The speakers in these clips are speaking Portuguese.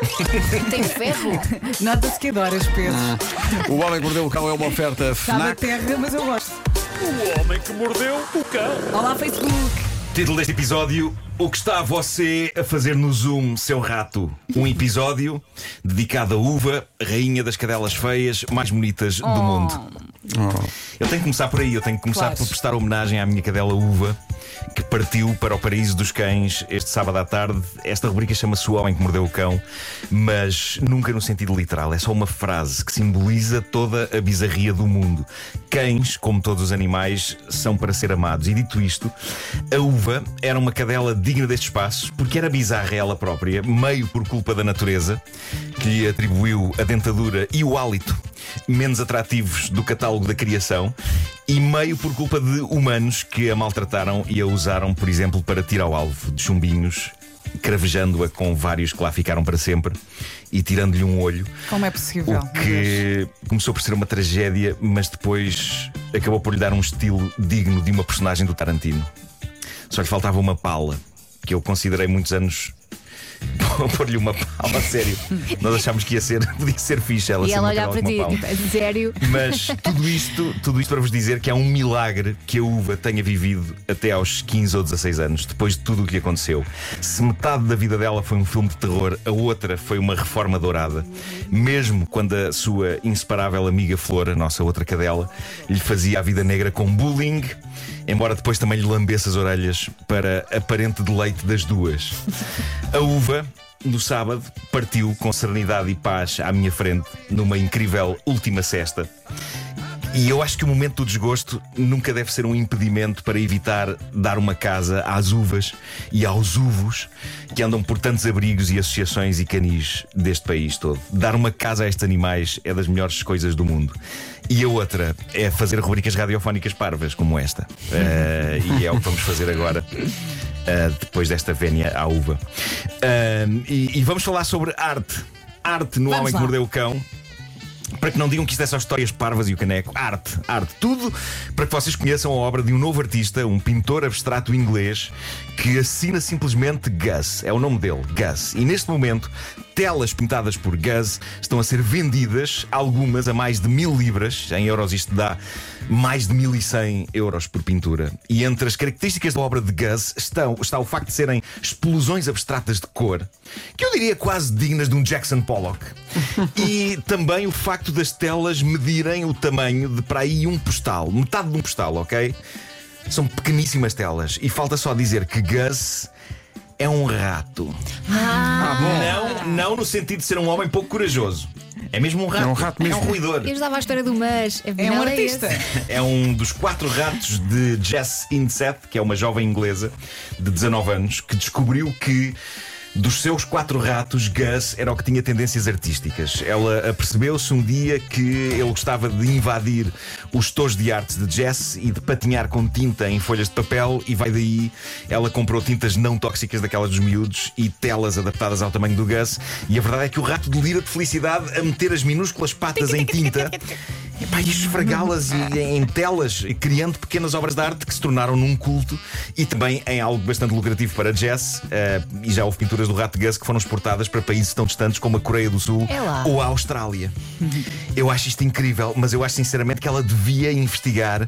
Tem ferro. Nota-se que adoras pesos. O Homem que Mordeu o Cão é uma oferta Sabe a FNAC. terra, mas eu gosto. O homem que mordeu o cão. Olá, Facebook. Título deste episódio: O que está você a fazer no Zoom, seu rato? Um episódio dedicado à uva, rainha das cadelas feias mais bonitas do mundo. Eu tenho que começar por aí, eu tenho que começar Claro. por prestar homenagem à minha cadela uva. Que partiu para o paraíso dos cães este sábado à tarde. Esta rubrica chama-se O Homem que Mordeu o Cão, mas nunca no sentido literal. É só uma frase que simboliza toda a bizarria do mundo. Cães, como todos os animais, são para ser amados. E dito isto, a uva era uma cadela digna deste espaço porque era bizarra ela própria, meio por culpa da natureza, que lhe atribuiu a dentadura e o hálito menos atrativos do catálogo da criação, e meio por culpa de humanos que a maltrataram e a usaram, por exemplo, para tirar ao alvo de chumbinhos. Cravejando-a com vários que lá ficaram para sempre e tirando-lhe um olho. Como é possível? O que começou por ser uma tragédia, mas depois acabou por lhe dar um estilo digno de uma personagem do Tarantino. Só lhe faltava uma pala, que eu considerei muitos anos pôr-lhe uma pala, a sério. Nós achámos que ia ser, podia ser fixe ela E ela uma olhar para ti, uma pala. tipo, "A sério. Mas tudo isto, tudo isto para vos dizer que é um milagre que a uva tenha vivido até aos 15 ou 16 anos, depois de tudo o que aconteceu. Se metade da vida dela foi um filme de terror, a outra foi uma reforma dourada. Mesmo quando a sua inseparável amiga Flor, a nossa outra cadela, lhe fazia a vida negra com bullying, embora depois também lhe lambesse as orelhas para aparente deleite das duas. A uva, no sábado, partiu com serenidade e paz à minha frente, numa incrível última cesta. E eu acho que o momento do desgosto nunca deve ser um impedimento para evitar dar uma casa às uvas e aos uvos que andam por tantos abrigos e associações e canis deste país todo. Dar uma casa a estes animais é das melhores coisas do mundo. E a outra é fazer rubricas radiofónicas parvas como esta. Eh, e é o que vamos fazer agora. Uh, depois desta vénia à uva. Uh, e, e vamos falar sobre arte. Arte no Vamos Homem que lá. Mordeu o Cão. Para que não digam que isto é só histórias parvas e o caneco. Arte, arte. Tudo para que vocês conheçam a obra de um novo artista, um pintor abstrato inglês, que assina simplesmente Gus. É o nome dele, Gus. E neste momento, telas pintadas por Gus estão a ser vendidas, algumas a mais de mil libras. Em euros isto dá mais de 1100 euros por pintura. E entre as características da obra de Gus estão, está o facto de serem explosões abstratas de cor, que eu diria quase dignas de um Jackson Pollock. e também o facto das telas medirem o tamanho de para aí um postal, metade de um postal, ok? São pequeníssimas telas. E falta só dizer que Gus é um rato. Não, não no sentido de ser um homem pouco corajoso. É mesmo um rato. É um rato mesmo. É um ruidor. Eu estava à espera do mas. É um afinal artista. É um dos quatro ratos de Jess Inseth, que é uma jovem inglesa de 19 anos, que descobriu que dos seus quatro ratos, Gus era o que tinha tendências artísticas. Ela apercebeu-se um dia que ele gostava de invadir os tojos de artes de Jess e de patinhar com tinta em folhas de papel, e vai daí. Ela comprou tintas não tóxicas daquelas dos miúdos e telas adaptadas ao tamanho do Gus. E a verdade é que o rato delira de felicidade a meter as minúsculas patas em tinta. Epá, e esfregá-las e- em telas, e criando pequenas obras de arte que se tornaram num culto e também em algo bastante lucrativo para Jess. eh, e já houve pinturas do Rato Gus que foram exportadas para países tão distantes como a Coreia do Sul É ou a Austrália. Eu acho isto incrível, mas eu acho sinceramente que ela devia investigar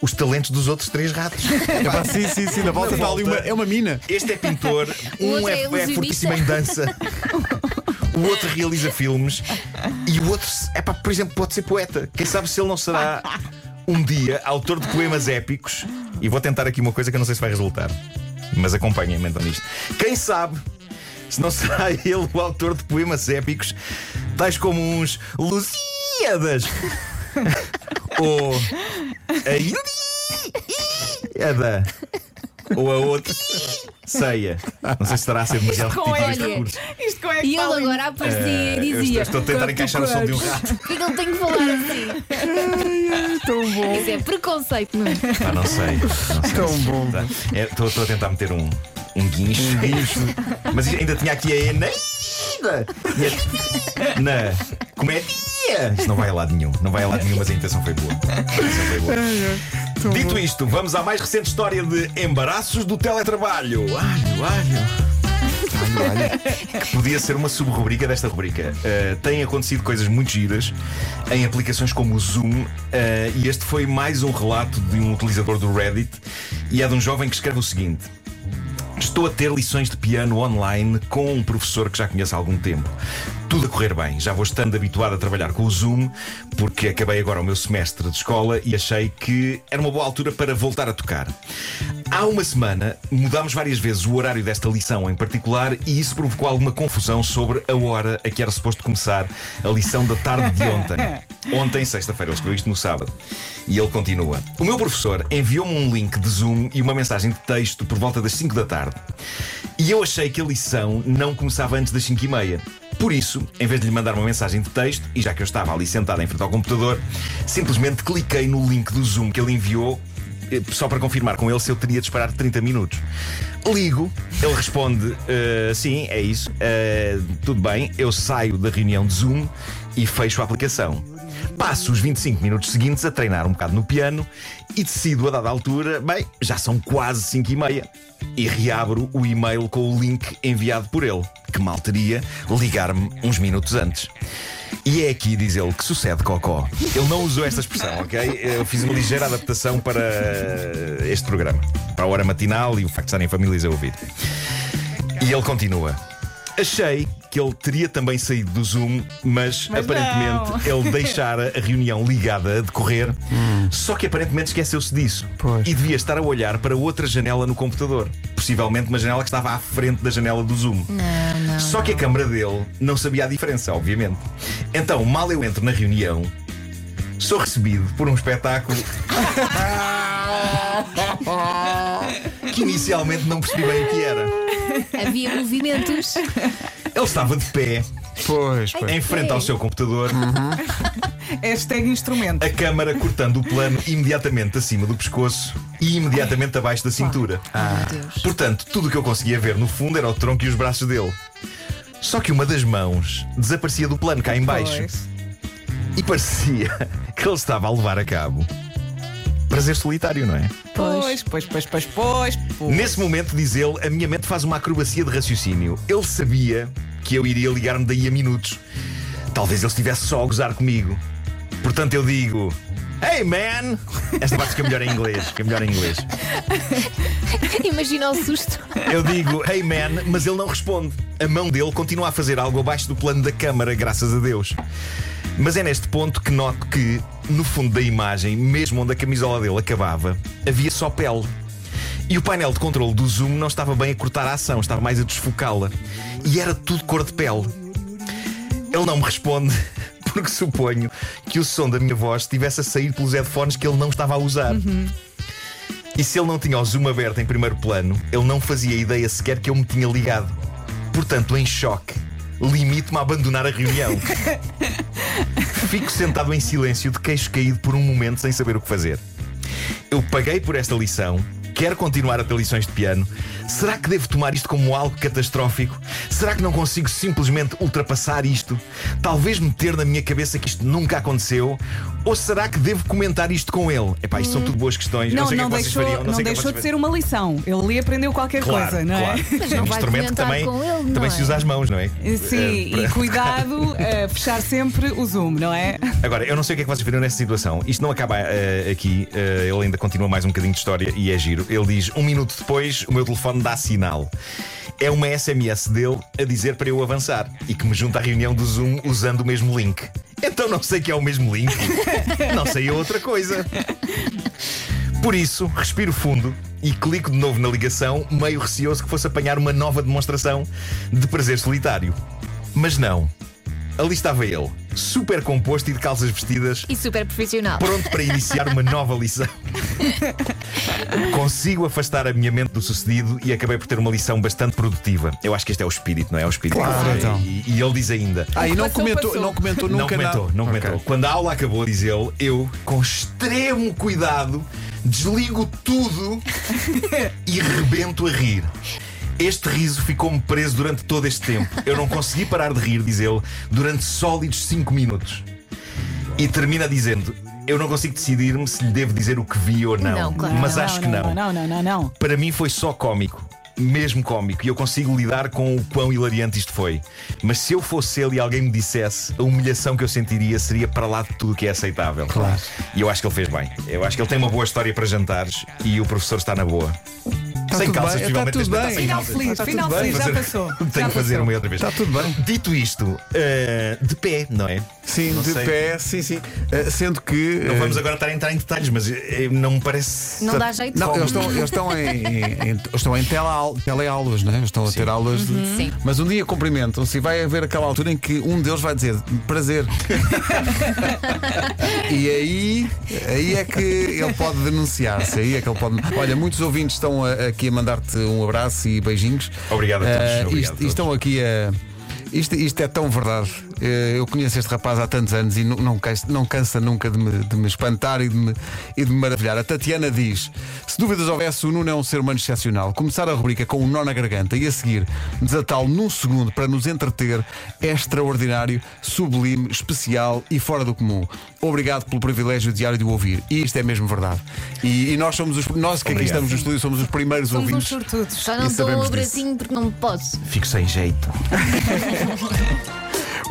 os talentos dos outros três ratos. Epá, sim, sim, sim, na volta Na está ali uma, é uma mina. Este é pintor, um é, é é fortíssimo em dança. O outro realiza filmes e o outro, é por exemplo, pode ser poeta. Quem sabe se ele não será um dia autor de poemas épicos. E vou tentar aqui uma coisa que eu não sei se vai resultar, mas acompanhem-me então nisto. Quem sabe se não será ele o autor de poemas épicos, tais como uns Lusíadas ou a Ilíada ou a outra ceia. Não sei se estará a ser demasiado Com repetitivo este olha. recurso. Isto com é E ele agora aparecia Eh, e eu dizia: estou a tentar encaixar o som de um rato. Por que ele tem que falar assim? Tão bom. Isso é preconceito, não é? Ah, não sei. Não sei. Tão bom. Tá. É, Estou estou a tentar meter um, um guincho. Mas ainda tinha aqui a Eneida. E a- Na comédia. Isto não vai a lado nenhum. Não vai a lado nenhum, mas a intenção foi boa. A intenção foi boa. Dito isto, vamos à mais recente história de embaraços do teletrabalho. Alho, alho. que podia ser uma subrubrica desta rubrica. Uh, têm acontecido coisas muito giras em aplicações como o Zoom, uh, e este foi mais um relato de um utilizador do Reddit, e é de um jovem que escreve o seguinte. Estou a ter lições de piano online com um professor que já conheço há algum tempo. Tudo a correr bem. Já vou estando habituado a trabalhar com o Zoom, porque acabei agora o meu semestre de escola e achei que era uma boa altura para voltar a tocar. Há uma semana mudámos várias vezes o horário desta lição em particular e isso provocou alguma confusão sobre a hora a que era suposto começar a lição da tarde de ontem. Ontem, sexta-feira, ele escreveu isto no sábado. E ele continua. O meu professor enviou-me um link de Zoom e uma mensagem de texto por volta das 5 da tarde. E eu achei que a lição não começava antes das 5 e meia. Por isso, em vez de lhe mandar uma mensagem de texto, e já que eu estava ali sentado em frente ao computador, simplesmente cliquei no link do Zoom que ele enviou eh, só para confirmar com ele se eu teria de esperar 30 minutos. Ligo, ele responde: uh, sim, é isso, uh, tudo bem, eu saio da reunião de Zoom e fecho a aplicação. Passo os 25 minutos seguintes a treinar um bocado no piano e decido, a dada altura, bem, já são quase 5 e meia. E reabro o e-mail com o link enviado por ele, que mal teria ligar-me uns minutos antes. E é aqui, diz ele, que sucede Cocó. Ele não usou esta expressão, ok? Eu fiz uma ligeira adaptação para este programa, para a hora matinal e o facto de estarem famílias a ouvir. E ele continua. Achei que ele teria também saído do Zoom, mas, Mas aparentemente ele deixara a reunião ligada a decorrer, só que aparentemente esqueceu-se disso. Pois. E devia estar a olhar para outra janela no computador. Possivelmente uma janela que estava à frente da janela do Zoom. Não, não. Só que a câmara dele não sabia a diferença, obviamente. Então, mal eu entro na reunião, sou recebido por um espetáculo. que inicialmente não percebi bem o que era. Havia movimentos. Ele estava de pé, Pois, pois. em frente ao seu computador, Hashtag instrumento. a câmara cortando o plano imediatamente acima do pescoço e imediatamente abaixo da cintura. Meu Deus. Portanto, tudo o que eu conseguia ver no fundo era o tronco e os braços dele. Só que uma das mãos desaparecia do plano cá em baixo. Pois. E parecia que ele estava a levar a cabo prazer solitário, não é? Pois, pois, pois, pois, pois. pois. Nesse momento, diz ele, a minha mente faz uma acrobacia de raciocínio. Ele sabia que eu iria ligar-me daí a minutos. Talvez ele estivesse só a gozar comigo. Portanto, eu digo: Hey man! Esta parte fica melhor em inglês. Fica melhor em inglês. Imagina o susto. Eu digo, hey man, mas ele não responde. A mão dele continua a fazer algo abaixo do plano da câmara, graças a Deus. Mas é neste ponto que noto que, no fundo da imagem, mesmo onde a camisola dele acabava, havia só pele. E o painel de controle do zoom não estava bem a cortar a ação, estava mais a desfocá-la. E era tudo cor de pele. Ele não me responde, porque suponho que o som da minha voz estivesse a sair pelos headphones que ele não estava a usar. E se ele não tinha o zoom aberto em primeiro plano, ele não fazia ideia sequer que eu me tinha ligado. Portanto, em choque, limito-me a abandonar a reunião. Fico sentado em silêncio, de queixo caído por um momento, sem saber o que fazer. Eu paguei por esta lição. Quero continuar a ter lições de piano. Será que devo tomar isto como algo catastrófico? Será que não consigo simplesmente ultrapassar isto? Talvez meter na minha cabeça que isto nunca aconteceu? Ou será que devo comentar isto com ele? Epá, isto são tudo boas questões. Não, sei o que é não que deixou, fariam. não sei é deixou de ser uma lição. Ele ali aprendeu qualquer Claro, coisa, não é? claro. Mas é não um vai instrumento que também, com ele, não também é? se usa as mãos, não é? Sim, Eh, e cuidado a fechar sempre o zoom, não é? Agora, eu não sei o que é que vocês viram nessa situação. Isto não acaba eh, aqui. Eh, ele ainda continua mais um bocadinho de história e é giro. Ele diz: um minuto depois, o meu telefone dá sinal. É uma SMS dele a dizer para eu avançar e que me junta à reunião do Zoom usando o mesmo link. Então não sei que é o mesmo link. não sei a outra coisa. Por isso, respiro fundo e clico de novo na ligação, meio receoso que fosse apanhar uma nova demonstração de prazer solitário. Mas não. Ali estava ele, super composto e de calças vestidas, E super profissional. pronto para iniciar uma nova lição. Consigo afastar a minha mente do sucedido e acabei por ter uma lição bastante produtiva. Eu acho que este é o espírito, não é? É o espírito. Claro, É, então. e, e ele diz ainda. Ah, e não Passou, comentou, passou. não comentou Não nunca comentou, nada. não comentou. Quando a aula acabou, diz ele, eu, com extremo cuidado, desligo tudo e rebento a rir. Este riso ficou-me preso durante todo este tempo. Eu não consegui parar de rir, diz ele, durante sólidos 5 minutos. E termina dizendo: Eu não consigo decidir-me se lhe devo dizer o que vi ou não. Não, claro. Mas acho que não. Não, não, não, não. Para mim foi só cómico. mesmo cómico e eu consigo lidar com o quão hilariante isto foi. Mas se eu fosse ele e alguém me dissesse, a humilhação que eu sentiria seria para lá de tudo que é aceitável. Claro. E eu acho que ele fez bem. Eu acho que ele tem uma boa história para jantares e o professor está na boa. Sem tudo calças, bem, está tudo Está bem. sem Final feliz, final feliz, já passou. Tenho que fazer uma outra vez. Está tudo bem. Dito isto, eh, de pé, não é? Sim, Não de sei. pé, sim, sim. Eh, sendo que. Não eh, vamos agora estar a entrar em detalhes, mas eh, não me parece. Não dá jeito. Não, eles estão, eles estão em, em- estão em teleau- teleaulas, né? Eles estão a ter aulas de. Sim. Mas um dia cumprimentam-se e vai haver aquela altura em que um deles vai dizer prazer. e aí, aí é que ele pode denunciar-se. Aí é que ele pode. Olha, muitos ouvintes estão a- aqui a mandar-te um abraço e beijinhos. Obrigado a todos, Eh, obrigado isto- a todos. estão aqui a. Isto, isto é tão verdade. Eh, Eu conheço este rapaz há tantos anos e não, cansa, não cansa nunca de me, de me espantar e de me, e de me maravilhar. A Tatiana diz: se dúvidas houvesse, o Nuno é um ser humano excepcional. Começar a rubrica com um nó na garganta e a seguir desatá-lo num segundo para nos entreter é extraordinário, sublime, especial e fora do comum. Obrigado pelo privilégio diário de o ouvir. E isto é mesmo verdade. E, e nós somos os nós que aqui Obrigado. estamos no estúdio somos os primeiros Somos ouvintes. sortudos. Só não dou o bracinho porque não posso. Fico sem jeito.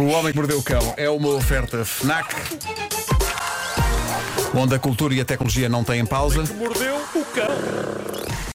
O Homem que Mordeu o Cão é uma oferta FNAC onde a cultura e a tecnologia não têm pausa. Mordeu o cão.